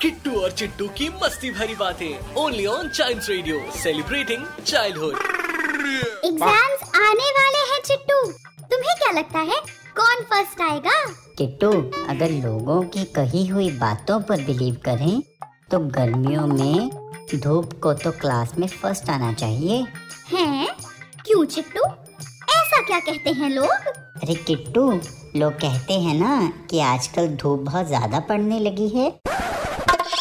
Kittu और चिट्टू की मस्ती भरी बातें only on child radio celebrating childhood exams आने वाले हैं चिट्टू। तुम्हें क्या लगता है कौन फ़र्स्ट आएगा? किट्टू अगर लोगों की कही हुई बातों पर बिलीव करें तो गर्मियों में धूप को तो क्लास में फ़र्स्ट आना चाहिए। हैं? क्यों चिट्टू? ऐसा क्या कहते हैं लोग? अरे किट्टू लोग कहते हैं ना कि आजकल धूप बहुत ज़्यादा पड़ने लगी है।